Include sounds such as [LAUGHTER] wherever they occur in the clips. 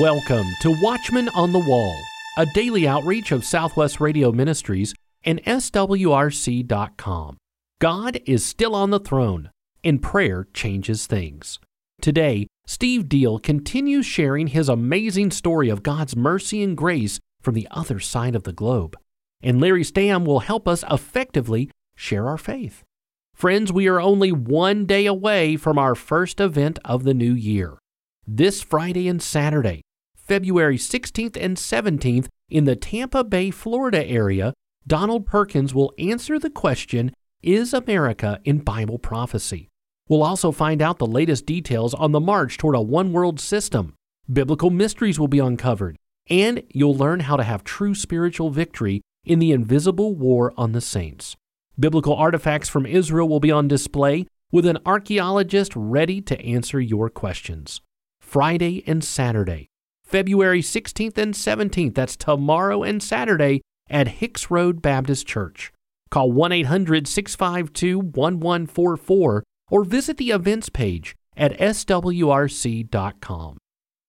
Welcome to Watchman on the Wall, a daily outreach of Southwest Radio Ministries and SWRC.com. God is still on the throne, and prayer changes things. Today, Steve Deal continues sharing his amazing story of God's mercy and grace from the other side of the globe. And Larry Stamm will help us effectively share our faith. Friends, we are only one day away from our first event of the new year. This Friday and Saturday, February 16th and 17th, in the Tampa Bay, Florida area, Donald Perkins will answer the question Is America in Bible prophecy? We'll also find out the latest details on the march toward a one world system. Biblical mysteries will be uncovered, and you'll learn how to have true spiritual victory in the invisible war on the saints. Biblical artifacts from Israel will be on display with an archaeologist ready to answer your questions. Friday and Saturday, February 16th and 17th, that's tomorrow and Saturday at Hicks Road Baptist Church. Call 1 800 652 1144 or visit the events page at swrc.com.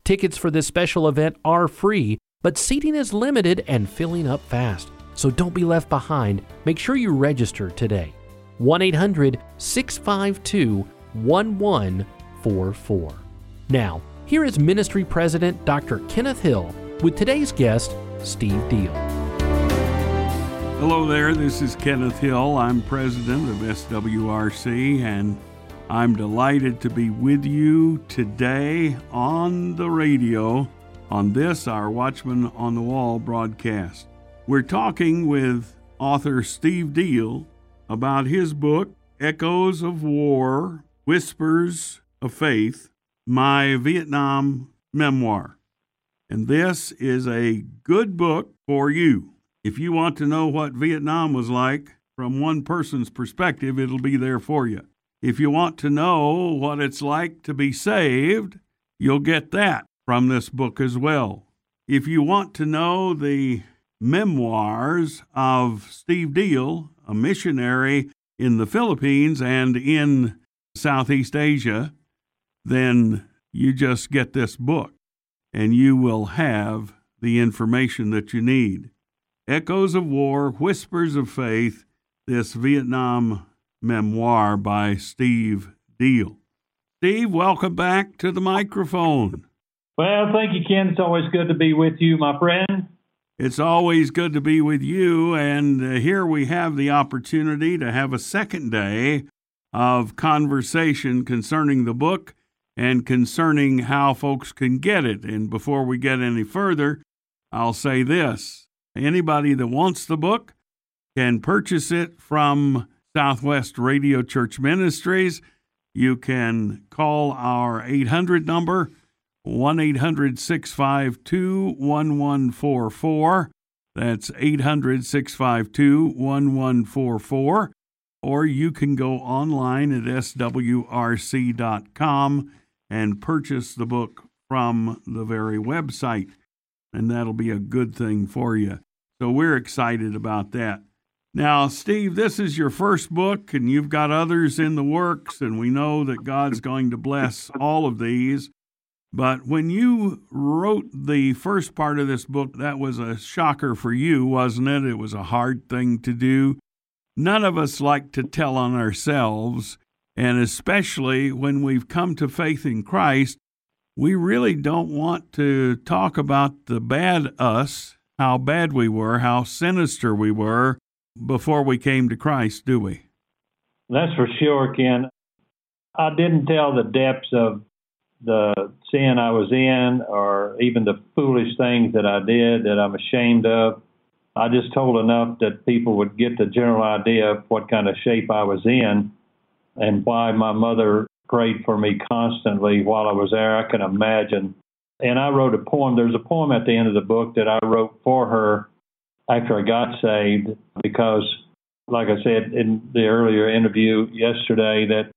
Tickets for this special event are free, but seating is limited and filling up fast. So don't be left behind. Make sure you register today. 1 800 652 1144. Now, here is Ministry President Dr. Kenneth Hill with today's guest, Steve Deal. Hello there, this is Kenneth Hill. I'm president of SWRC, and I'm delighted to be with you today on the radio on this, our Watchman on the Wall broadcast. We're talking with author Steve Deal about his book, Echoes of War Whispers of Faith, my Vietnam memoir. And this is a good book for you. If you want to know what Vietnam was like from one person's perspective, it'll be there for you. If you want to know what it's like to be saved, you'll get that from this book as well. If you want to know the memoirs of Steve Deal, a missionary in the Philippines and in Southeast Asia, then you just get this book and you will have the information that you need. Echoes of War, Whispers of Faith, this Vietnam memoir by Steve Deal. Steve, welcome back to the microphone. Well, thank you, Ken. It's always good to be with you, my friend. It's always good to be with you, and uh, here we have the opportunity to have a second day of conversation concerning the book and concerning how folks can get it. And before we get any further, I'll say this anybody that wants the book can purchase it from Southwest Radio Church Ministries. You can call our 800 number 1 800 652 1144. That's 800 652 1144. Or you can go online at swrc.com and purchase the book from the very website. And that'll be a good thing for you. So we're excited about that. Now, Steve, this is your first book, and you've got others in the works, and we know that God's going to bless all of these. But when you wrote the first part of this book, that was a shocker for you, wasn't it? It was a hard thing to do. None of us like to tell on ourselves, and especially when we've come to faith in Christ, we really don't want to talk about the bad us, how bad we were, how sinister we were before we came to Christ, do we? That's for sure, Ken. I didn't tell the depths of the sin I was in or even the foolish things that I did that I'm ashamed of. I just told enough that people would get the general idea of what kind of shape I was in and why my mother prayed for me constantly while I was there. I can imagine. And I wrote a poem. There's a poem at the end of the book that I wrote for her after I got saved because, like I said in the earlier interview yesterday, that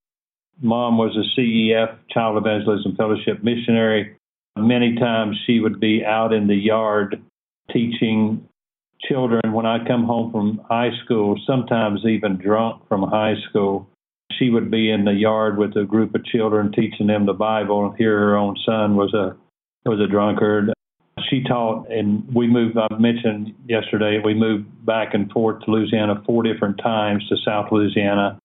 mom was a CEF, Child Evangelism Fellowship missionary. Many times she would be out in the yard teaching children when I come home from high school, sometimes even drunk from high school. She would be in the yard with a group of children teaching them the Bible. Here, her own son was a was a drunkard. She taught, and we moved. I mentioned yesterday we moved back and forth to Louisiana four different times to South Louisiana,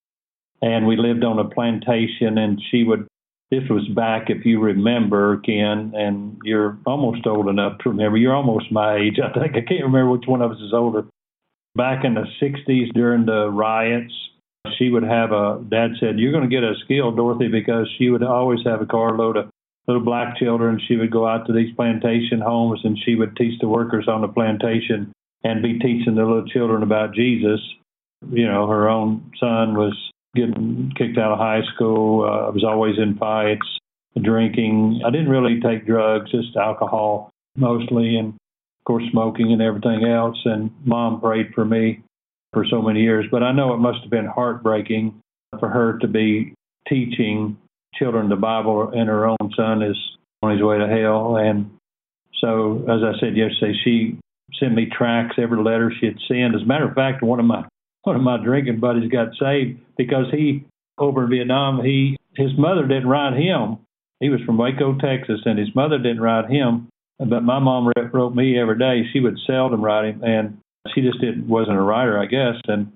and we lived on a plantation. And she would. This was back, if you remember, Ken, and you're almost old enough to remember. You're almost my age, I think. I can't remember which one of us is older. Back in the 60s during the riots, she would have a. Dad said, "You're going to get a skill, Dorothy, because she would always have a carload of little black children. She would go out to these plantation homes and she would teach the workers on the plantation and be teaching the little children about Jesus. You know, her own son was getting kicked out of high school. Uh, I was always in fights, drinking. I didn't really take drugs, just alcohol mostly, and of course smoking and everything else. And mom prayed for me for so many years. But I know it must have been heartbreaking for her to be teaching children the Bible, and her own son is on his way to hell. And so, as I said yesterday, she sent me tracts, every letter she had sent. As a matter of fact, one of my one of my drinking buddies got saved because he over in Vietnam, he his mother didn't write him. He was from Waco, Texas, and his mother didn't write him. But my mom wrote me every day. She would seldom write him, and she just didn't wasn't a writer, I guess. And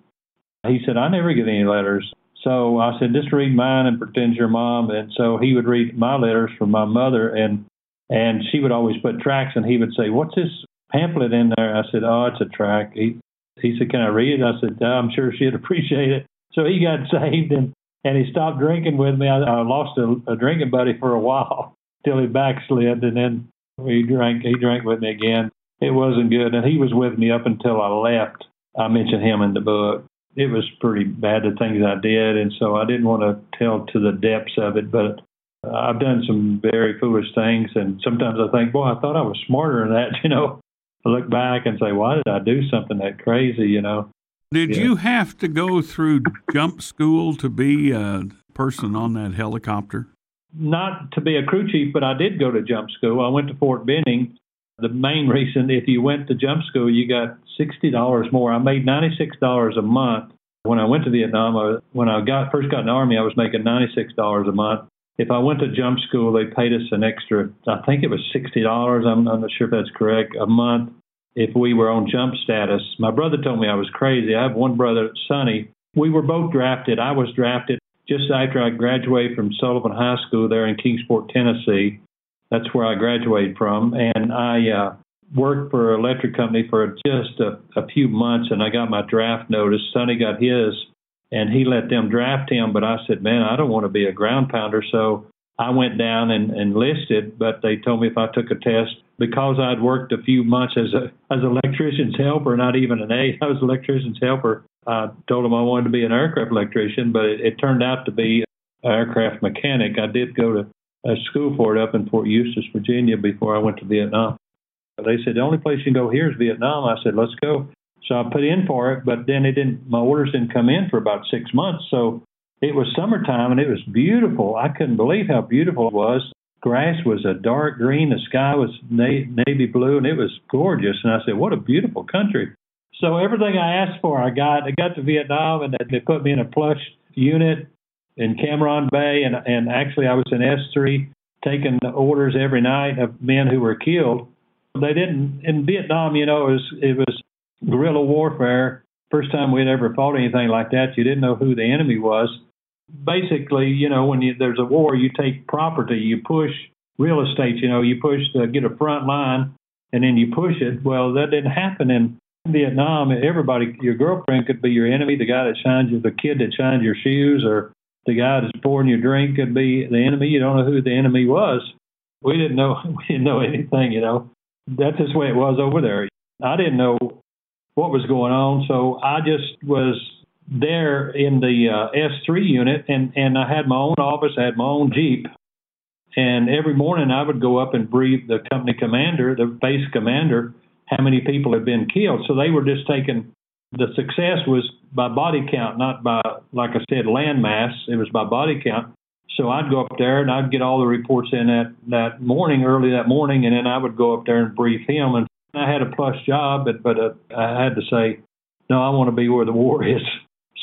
he said, I never get any letters. So I said, just read mine and pretend you're mom. And so he would read my letters from my mother, and and she would always put tracts, and he would say, "What's this pamphlet in there?" I said, "Oh, it's a tract." He he said, "Can I read it?" I said, "I'm sure she'd appreciate it." So he got [LAUGHS] saved, and and he stopped drinking with me. I, I lost a, a drinking buddy for a while [LAUGHS] till he backslid, and then we drank. He drank with me again. It wasn't good, and he was with me up until I left. I mentioned him in the book it was pretty bad the things I did, and so I didn't want to tell to the depths of it. But uh, I've done some very foolish things, and sometimes I think, boy, I thought I was smarter than that. [LAUGHS] You know, look back and say, why did I do something that crazy? You know. Did yeah. you have to go through jump school to be a person on that helicopter? Not to be a crew chief, but I did go to jump school. I went to Fort Benning. The main reason, if you went to jump school, you got $60 more. I made $96 a month. When I went to Vietnam, I, when I got first got in the Army, I was making $96 a month. If I went to jump school, they paid us an extra, I think it was $60. I'm, I'm not sure if that's correct, a month if we were on jump status. My brother told me I was crazy. I have one brother, Sonny. We were both drafted. I was drafted just after I graduated from Sullivan High School there in Kingsport, Tennessee. That's where I graduated from. And I uh, worked for an electric company for just a, a few months, and I got my draft notice. Sonny got his, and he let them draft him. But I said, man, I don't want to be a ground pounder, so I went down and enlisted. But they told me if I took a test, because I'd worked a few months as a as an electrician's helper, not even an aide, [LAUGHS] I was an electrician's helper. I told them I wanted to be an aircraft electrician, but it, it turned out to be an aircraft mechanic. I did go to a school for it up in Fort Eustis, Virginia, before I went to Vietnam. They said the only place you can go here is Vietnam. I said let's go. So I put in for it, but then it didn't. My orders didn't come in for about six months. So it was summertime and it was beautiful. I couldn't believe how beautiful it was. Grass was a dark green, the sky was navy blue, and it was gorgeous. And I said, "What a beautiful country!" So everything I asked for, I got. I got to Vietnam, and they put me in a plush unit in Cam Ranh Bay, and and actually I was in S3 taking orders every night of men who were killed. They didn't in Vietnam, you know, it was it was guerrilla warfare. First time we'd ever fought anything like that, you didn't know who the enemy was. Basically, you know, when you, there's a war, you take property, you push real estate. You know, you push to get a front line, and then you push it. Well, that didn't happen in Vietnam. Everybody, your girlfriend could be your enemy, the guy that shines you, the kid that shines your shoes, or the guy that's pouring your drink could be the enemy. You don't know who the enemy was. We didn't know. [LAUGHS] We didn't know anything. You know that's just the way it was over there. I didn't know what was going on, so I just was there in the uh, S3 unit, and and I had my own office, I had my own jeep, and every morning I would go up and brief the company commander, the base commander, how many people had been killed. So they were just taking the success was by body count, not by like I said land mass. It was by body count. So I'd go up there and I'd get all the reports in that that morning, early that morning, and then I would go up there and brief him. And I had a plus job, but but uh, I had to say, no, I want to be where the war [LAUGHS] is.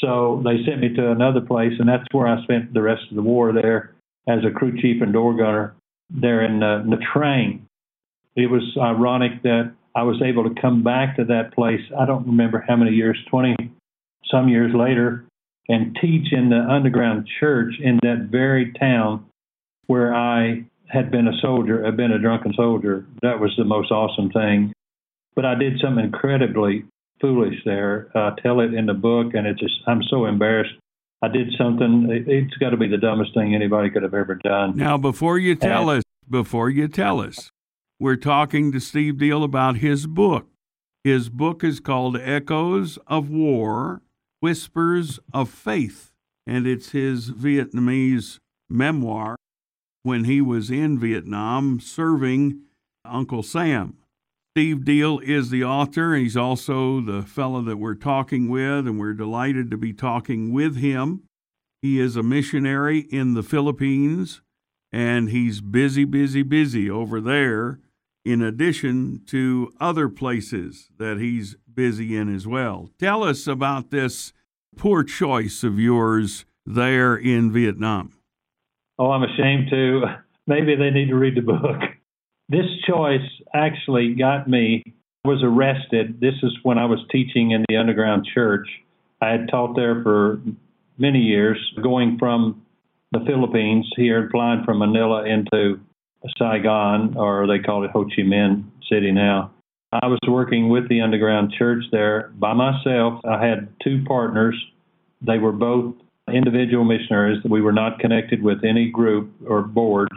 So they sent me to another place, and that's where I spent the rest of the war there as a crew chief and door gunner there in uh, Trang. it was ironic that I was able to come back to that place. I don't remember how many years, 20 some years later, and teach in the underground church in that very town where I had been a soldier, had been a drunken soldier. That was the most awesome thing. But I did something incredibly foolish there. I tell it in the book, and it's just, I'm so embarrassed. I did something, it's got to be the dumbest thing anybody could have ever done. Now, before you tell and, us, before you tell us, we're talking to Steve Deal about his book. His book is called Echoes of War Whispers of Faith, and it's his Vietnamese memoir when he was in Vietnam serving Uncle Sam. Steve Deal is the author. He's also the fellow that we're talking with, and we're delighted to be talking with him. He is a missionary in the Philippines, and he's busy, busy, busy over there, in addition to other places that he's busy in as well. Tell us about this poor choice of yours there in Vietnam. Oh, I'm ashamed to. [LAUGHS] Maybe they need to read the book. This choice actually got me. I was arrested. This is when I was teaching in the underground church. I had taught there for many years, going from the Philippines here, and flying from Manila into Saigon, or they call it Ho Chi Minh City now. I was working with the underground church there by myself. I had two partners. They were both individual missionaries. We were not connected with any group or boards,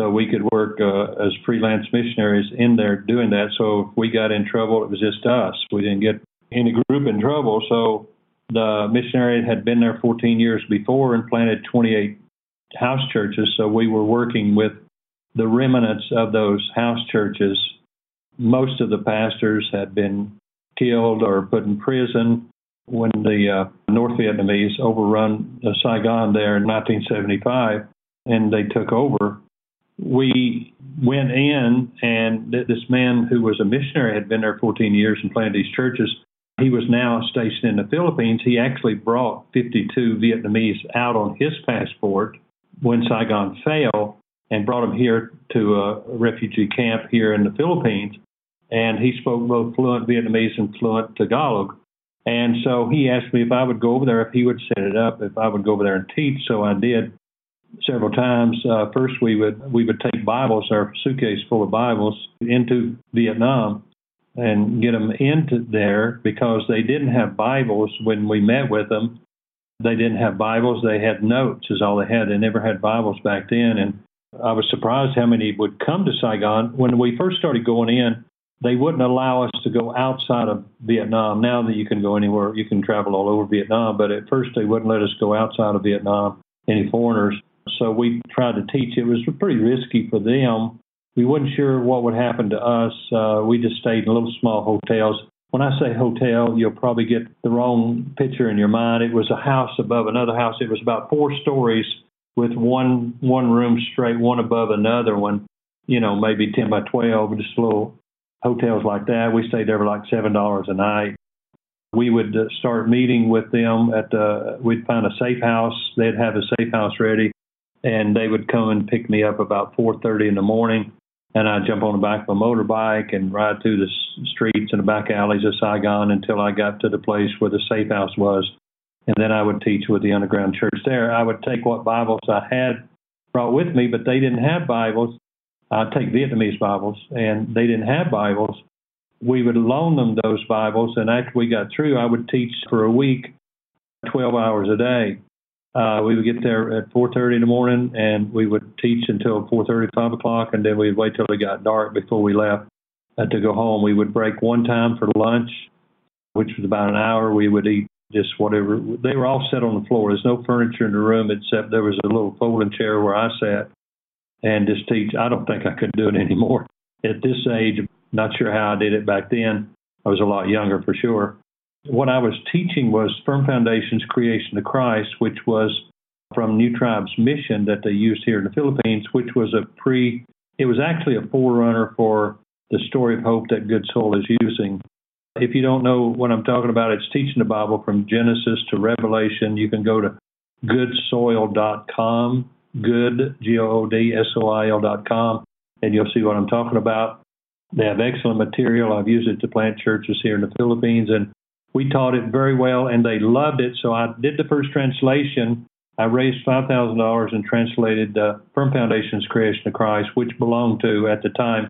so we could work uh, as freelance missionaries in there doing that. So if we got in trouble, it was just us. We didn't get any group in trouble. So the missionary had been there 14 years before and planted 28 house churches. So we were working with the remnants of those house churches most of the pastors had been killed or put in prison when the uh, North Vietnamese overrun Saigon there in 1975 and they took over. We went in, and this man who was a missionary had been there 14 years and planted these churches. He was now stationed in the Philippines. He actually brought 52 Vietnamese out on his passport when Saigon fell and brought them here to a refugee camp here in the Philippines and he spoke both fluent Vietnamese and fluent Tagalog. And so he asked me if I would go over there, if he would set it up, if I would go over there and teach. So I did several times. Uh, first, we would we would take Bibles, our suitcase full of Bibles, into Vietnam and get them into there because they didn't have Bibles when we met with them. They didn't have Bibles; they had notes, is all they had. They never had Bibles back then, and I was surprised how many would come to Saigon when we first started going in they wouldn't allow us to go outside of Vietnam. Now that you can go anywhere, you can travel all over Vietnam, but at first they wouldn't let us go outside of Vietnam, any foreigners. So we tried to teach. It was pretty risky for them. We wasn't sure what would happen to us. Uh, we just stayed in little small hotels. When I say hotel, you'll probably get the wrong picture in your mind. It was a house above another house. It was about four stories with one one room straight, one above another one. You know, maybe ten by twelve, just little hotels like that. We stayed there for like seven dollars a night. We would uh, start meeting with them at the. We'd find a safe house. They'd have a safe house ready, and they would come and pick me up about 4:30 in the morning. And I'd jump on the back of a motorbike and ride through the streets and the back alleys of Saigon until I got to the place where the safe house was. And then I would teach with the underground church there. I would take what Bibles I had brought with me, but they didn't have Bibles. I'd take Vietnamese Bibles, and they didn't have Bibles. We would loan them those Bibles, and after we got through, I would teach for a week, 12 hours a day. Uh, we would get there at 4:30 in the morning, and we would teach until 4:30, 5 o'clock, and then we'd wait till it got dark before we left uh, to go home. We would break one time for lunch, which was about an hour. We would eat just whatever. They were all set on the floor. There's no furniture in the room except there was a little folding chair where I sat and just teach. I don't think I could do it [LAUGHS] anymore at this age. Not sure how I did it back then. I was a lot younger for sure. What I was teaching was Firm Foundations Creation to Christ, which was from New Tribes Mission that they used here in the Philippines, which was a pre, it was actually a forerunner for the story of hope that Good Soil is using. If you don't know what I'm talking about, it's teaching the Bible from Genesis to Revelation. You can go to goodsoil.com good, G O O D S O I L dot com, and you'll see what I'm talking about. They have excellent material. I've used it to plant churches here in the Philippines, and we taught it very well, and they loved it. So I did the first translation. I raised five thousand dollars and translated uh, Firm Foundation's Creation of Christ, which belonged to at the time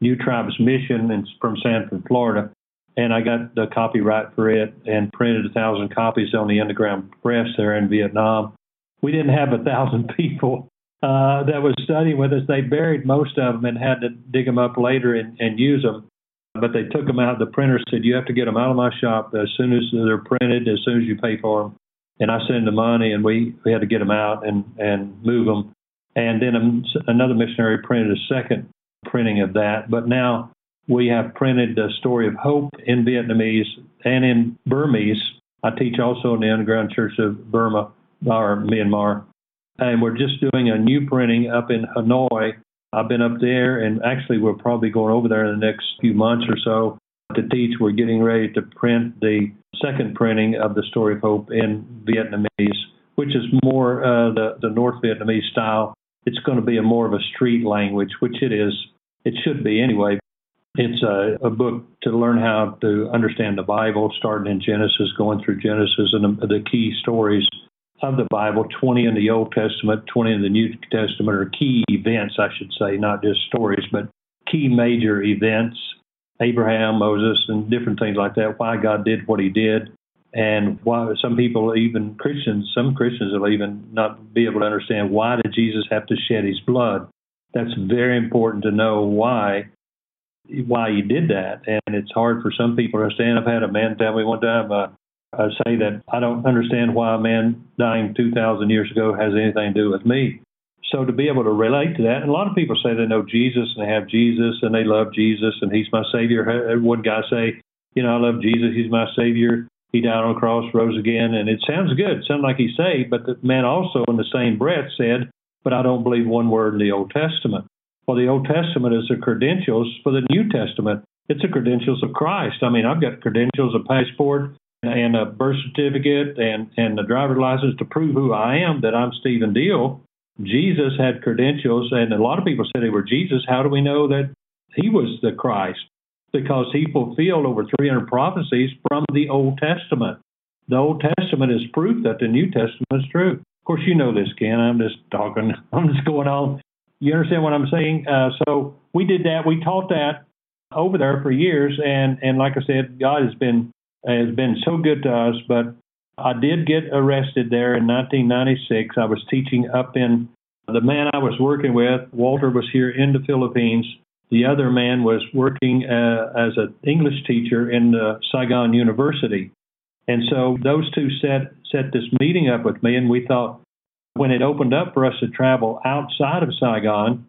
New Tribes Mission in, from Sanford, Florida, and I got the copyright for it and printed a thousand copies on the underground press there in Vietnam. We didn't have a thousand [LAUGHS] people uh, that was studying with us. They buried most of them and had to dig them up later and, and use them. But they took them out. The printer said, "You have to get them out of my shop as soon as they're printed, as soon as you pay for them." And I sent the money, and we, we had to get them out and and move them. And then another missionary printed a second printing of that. But now we have printed the story of hope in Vietnamese and in Burmese. I teach also in the underground church of Burma or Myanmar and we're just doing a new printing up in Hanoi. I've been up there, and actually, we're probably going over there in the next few months or so to teach. We're getting ready to print the second printing of the Story of Hope in Vietnamese, which is more uh, the the North Vietnamese style. It's going to be a more of a street language, which it is. It should be anyway. It's a, a book to learn how to understand the Bible, starting in Genesis, going through Genesis and the, the key stories of the Bible, 20 in the Old Testament, 20 in the New Testament, are key events, I should say, not just stories, but key major events Abraham, Moses, and different things like that, why God did what he did, and why some people, even Christians, some Christians will even not be able to understand why did Jesus have to shed his blood. That's very important to know why why he did that, and it's hard for some people to understand. I've had a man tell me one time, uh, I say that I don't understand why a man dying 2,000 years ago has anything to do with me. So to be able to relate to that, and a lot of people say they know Jesus and they have Jesus and they love Jesus and He's my Savior. Uh, one guy say, you know, I love Jesus. He's my Savior. He died on the cross, rose again, and it sounds good. It sounds like he's saved. But the man also, in the same breath, said, "But I don't believe one word in the Old Testament." Well, the Old Testament is the credentials for the New Testament. It's the credentials of Christ. I mean, I've got credentials, a passport, and a birth certificate and, and a driver's license to prove who I am, that I'm Stephen Deal. Jesus had credentials, and a lot of people said they were Jesus. How do we know that he was the Christ? Because he fulfilled over 300 prophecies from the Old Testament. The Old Testament is proof that the New Testament is true. Of course, you know this, Ken. I'm just talking. [LAUGHS] I'm just going on. You understand what I'm saying? Uh, so we did that. We taught that over there for years, and and like I said, God has been has been so good to us. But I did get arrested there in 1996. I was teaching up in the man I was working with. Walter was here in the Philippines. The other man was working uh, as an English teacher in Saigon University. And so those two set set this meeting up with me, and we thought when it opened up for us to travel outside of Saigon,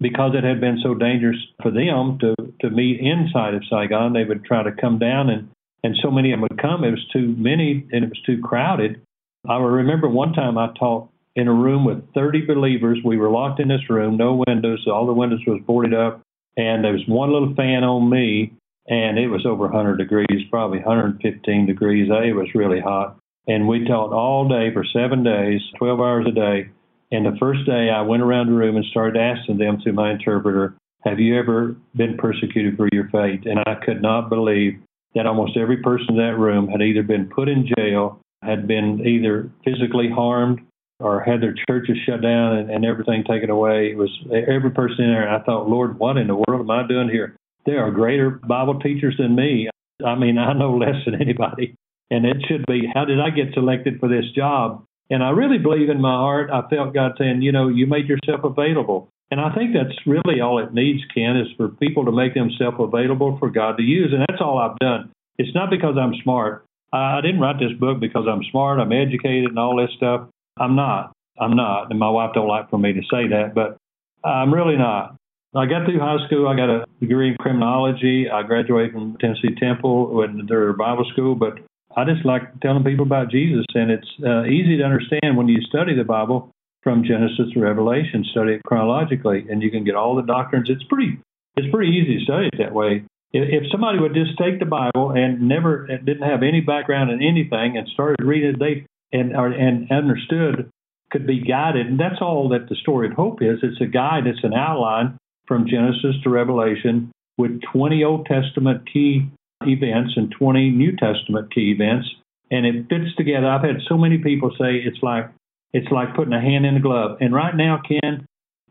because it had been so dangerous for them to, to meet inside of Saigon, they would try to come down and and so many of them would come. It was too many and it was too crowded. I remember one time I taught in a room with 30 believers. We were locked in this room, no windows. All the windows was boarded up, and there was one little fan on me, and it was over 100 degrees, probably 115 degrees. It was really hot. And we taught all day for seven days, 12 hours a day. And the first day I went around the room and started asking them through my interpreter, Have you ever been persecuted for your faith? And I could not believe that almost every person in that room had either been put in jail, had been either physically harmed, or had their churches shut down and, and everything taken away. It was every person in there. And I thought, Lord, what in the world am I doing here? There are greater Bible teachers than me. I mean, I know [LAUGHS] less than anybody. And it should be, how did I get selected for this job? And I really believe in my heart, I felt God saying, you know, you made yourself available. And I think that's really all it needs, Ken, is for people to make themselves available for God to use. And that's all I've done. It's not because I'm smart. I didn't write this book because I'm smart, I'm educated, and all this stuff. I'm not. I'm not. And my wife don't like for me to say that, but I'm really not. I got through high school. I got a degree in criminology. I graduated from Tennessee Temple when their Bible school, but I just like telling people about Jesus, and it's uh, easy to understand when you study the Bible from Genesis to Revelation, study it chronologically, and you can get all the doctrines. It's pretty it's pretty easy to study it that way. If, somebody would just take the Bible and never didn't have any background in anything and started reading it, they and or, and understood could be guided, and that's all that the story of hope is. It's a guide. It's an outline from Genesis to Revelation with 20 Old Testament key events and 20 New Testament key events, and it fits together. I've had so many people say it's like it's like putting a hand in a glove. And right now, Ken,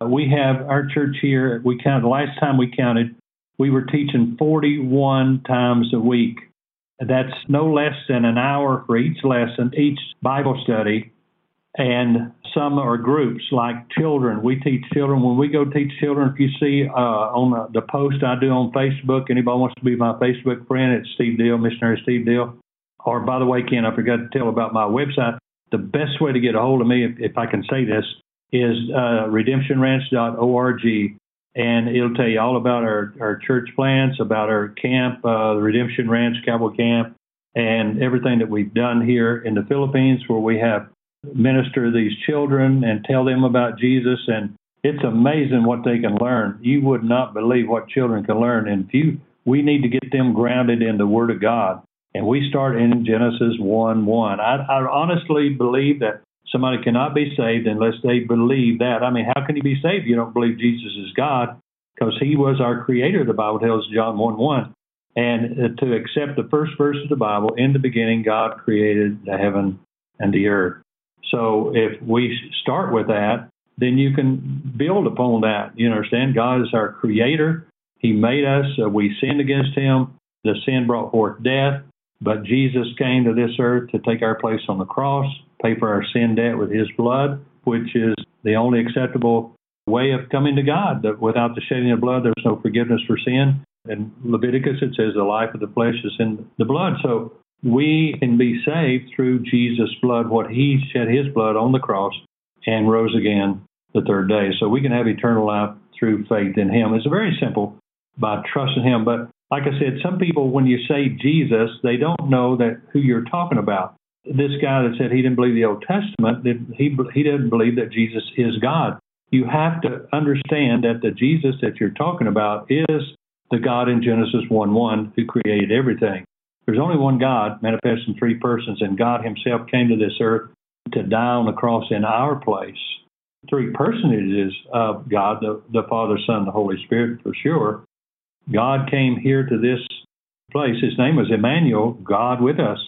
we have our church here. We counted the last time we counted, we were teaching 41 times a week. That's no less than an hour for each lesson, each Bible study, and some are groups like children. We teach children. When we go teach children, if you see uh, on the, the post I do on Facebook, anybody wants to be my Facebook friend, it's Steve Deal, Missionary Steve Deal. Or by the way, Ken, I forgot to tell about my website. The best way to get a hold of me, if, if I can say this, is uh, redemptionranch.org, and it'll tell you all about our, our church plans, about our camp, uh, the Redemption Ranch Cowboy Camp, and everything that we've done here in the Philippines, where we have minister these children and tell them about Jesus. And it's amazing what they can learn. You would not believe what children can learn. And if you, we need to get them grounded in the Word of God. And we start in Genesis 1 1. I, I honestly believe that somebody cannot be saved unless they believe that. I mean, how can you be saved if you don't believe Jesus is God? Because he was our creator, the Bible tells John 1 1. And uh, to accept the first verse of the Bible, in the beginning, God created the heaven and the earth. So if we start with that, then you can build upon that. You understand? God is our creator. He made us. Uh, we sinned against him. The sin brought forth death. But Jesus came to this earth to take our place on the cross, pay for our sin debt with his blood, which is the only acceptable way of coming to God. That without the shedding of blood, there's no forgiveness for sin. In Leviticus, it says the life of the flesh is in the blood. So we can be saved through Jesus' blood, what he shed his blood on the cross and rose again the third day. So we can have eternal life through faith in him. It's very simple by trusting him. But like I said, some people, when you say Jesus, they don't know that who you're talking about. This guy that said he didn't believe the Old Testament, he he didn't believe that Jesus is God. You have to understand that the Jesus that you're talking about is the God in Genesis 1:1 who created everything. There's only one God manifest in three persons, and God Himself came to this earth to die on the cross in our place. Three personages of uh, God, the, the Father, Son, the Holy Spirit, for sure. God came here to this place. His name was Emmanuel, God with us.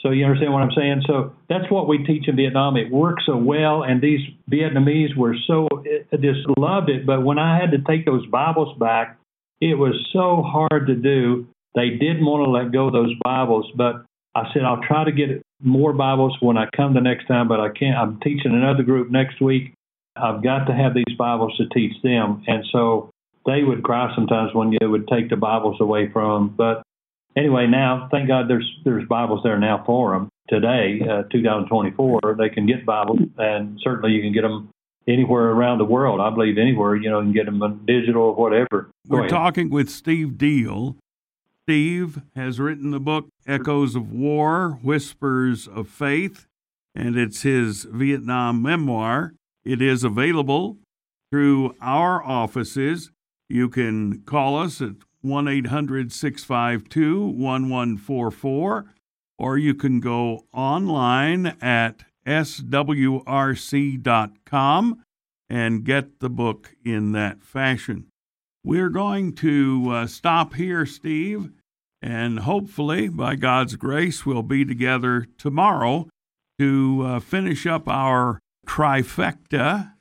So you understand what I'm saying? So that's what we teach in Vietnam. It works so well, and these Vietnamese were so just loved it. But when I had to take those Bibles back, it was so hard to do. They didn't want to let go of those Bibles, but I said I'll try to get more Bibles when I come the next time. But I can't. I'm teaching another group next week. I've got to have these Bibles to teach them, and so they would cry sometimes when you would take the Bibles away from them. But anyway, now thank God there's there's Bibles there now for them today, uh, 2024. They can get Bibles, and certainly you can get them anywhere around the world. I believe anywhere you know you can get them digital or whatever. Go We're ahead. talking with Steve Deal. Steve has written the book Echoes of War, Whispers of Faith, and it's his Vietnam memoir. It is available through our offices. You can call us at 1 800 652 1144, or you can go online at swrc.com and get the book in that fashion. We're going to uh, stop here, Steve, and hopefully, by God's grace, we'll be together tomorrow to uh, finish up our trifecta,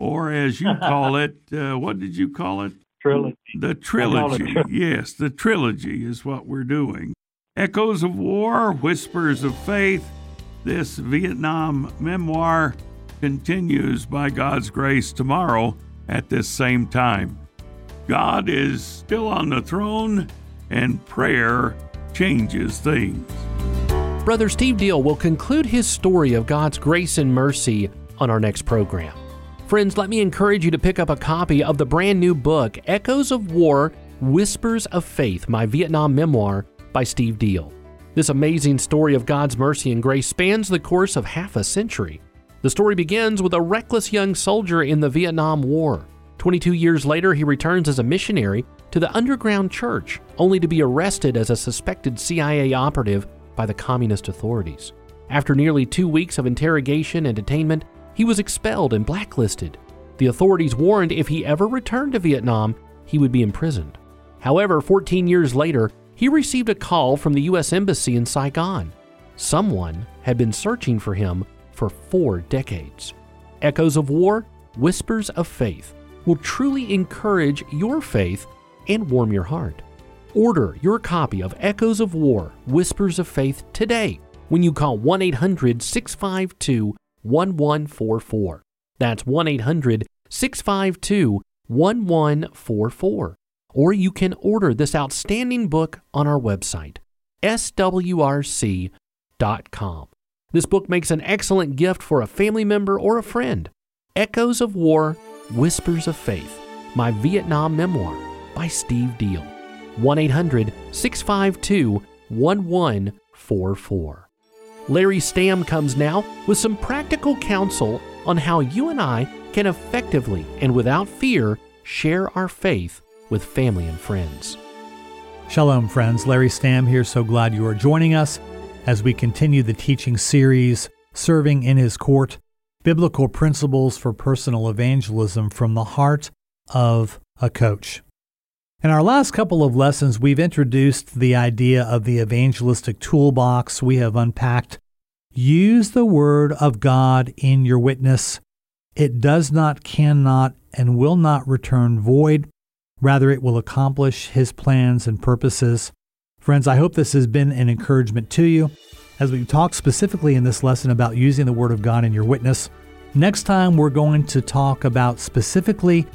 or as you [LAUGHS] call it, uh, what did you call it? Trilogy. The trilogy. [LAUGHS] yes, the trilogy is what we're doing. Echoes of War, Whispers of Faith. This Vietnam memoir continues by God's grace tomorrow at this same time. God is still on the throne and prayer changes things. Brother Steve Deal will conclude his story of God's grace and mercy on our next program. Friends, let me encourage you to pick up a copy of the brand new book, Echoes of War Whispers of Faith, my Vietnam memoir by Steve Deal. This amazing story of God's mercy and grace spans the course of half a century. The story begins with a reckless young soldier in the Vietnam War. 22 years later, he returns as a missionary to the underground church, only to be arrested as a suspected CIA operative by the communist authorities. After nearly two weeks of interrogation and detainment, he was expelled and blacklisted. The authorities warned if he ever returned to Vietnam, he would be imprisoned. However, 14 years later, he received a call from the U.S. Embassy in Saigon. Someone had been searching for him for four decades. Echoes of War, Whispers of Faith will truly encourage your faith and warm your heart. Order your copy of Echoes of War, Whispers of Faith today when you call 1 800 652 1144. That's 1 800 652 1144. Or you can order this outstanding book on our website, swrc.com. This book makes an excellent gift for a family member or a friend. Echoes of War, Whispers of Faith, my Vietnam memoir by Steve Deal. 1 800 652 1144. Larry Stamm comes now with some practical counsel on how you and I can effectively and without fear share our faith with family and friends. Shalom, friends. Larry Stamm here. So glad you are joining us as we continue the teaching series, Serving in His Court Biblical Principles for Personal Evangelism from the Heart of a Coach. In our last couple of lessons, we've introduced the idea of the evangelistic toolbox. We have unpacked use the Word of God in your witness. It does not, cannot, and will not return void. Rather, it will accomplish His plans and purposes. Friends, I hope this has been an encouragement to you as we talk specifically in this lesson about using the Word of God in your witness. Next time, we're going to talk about specifically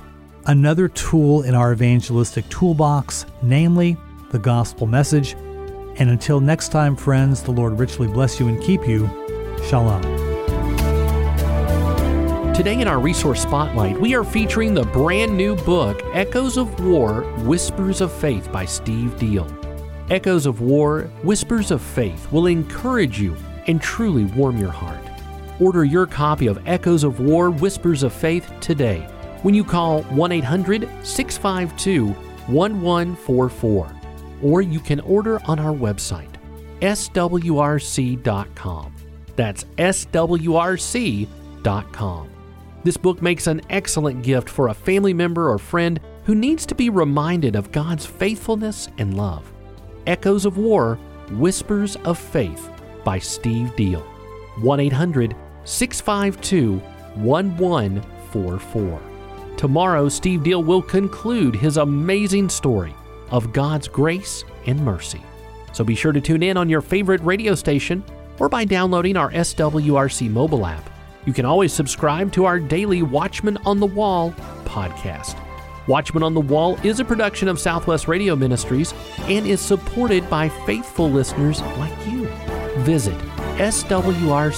another tool in our evangelistic toolbox, namely the gospel message. And until next time, friends, the Lord richly bless you and keep you. Shalom. Today in our resource spotlight, we are featuring the brand new book, Echoes of War Whispers of Faith by Steve Deal. Echoes of War Whispers of Faith will encourage you and truly warm your heart. Order your copy of Echoes of War Whispers of Faith today when you call 1 800 652 1144, or you can order on our website, swrc.com. That's swrc.com. This book makes an excellent gift for a family member or friend who needs to be reminded of God's faithfulness and love. Echoes of War Whispers of Faith by Steve Deal. 1 800 652 1144. Tomorrow, Steve Deal will conclude his amazing story of God's grace and mercy. So be sure to tune in on your favorite radio station or by downloading our SWRC mobile app. You can always subscribe to our daily Watchman on the Wall podcast. Watchman on the Wall is a production of Southwest Radio Ministries and is supported by faithful listeners like you. Visit swrc.com.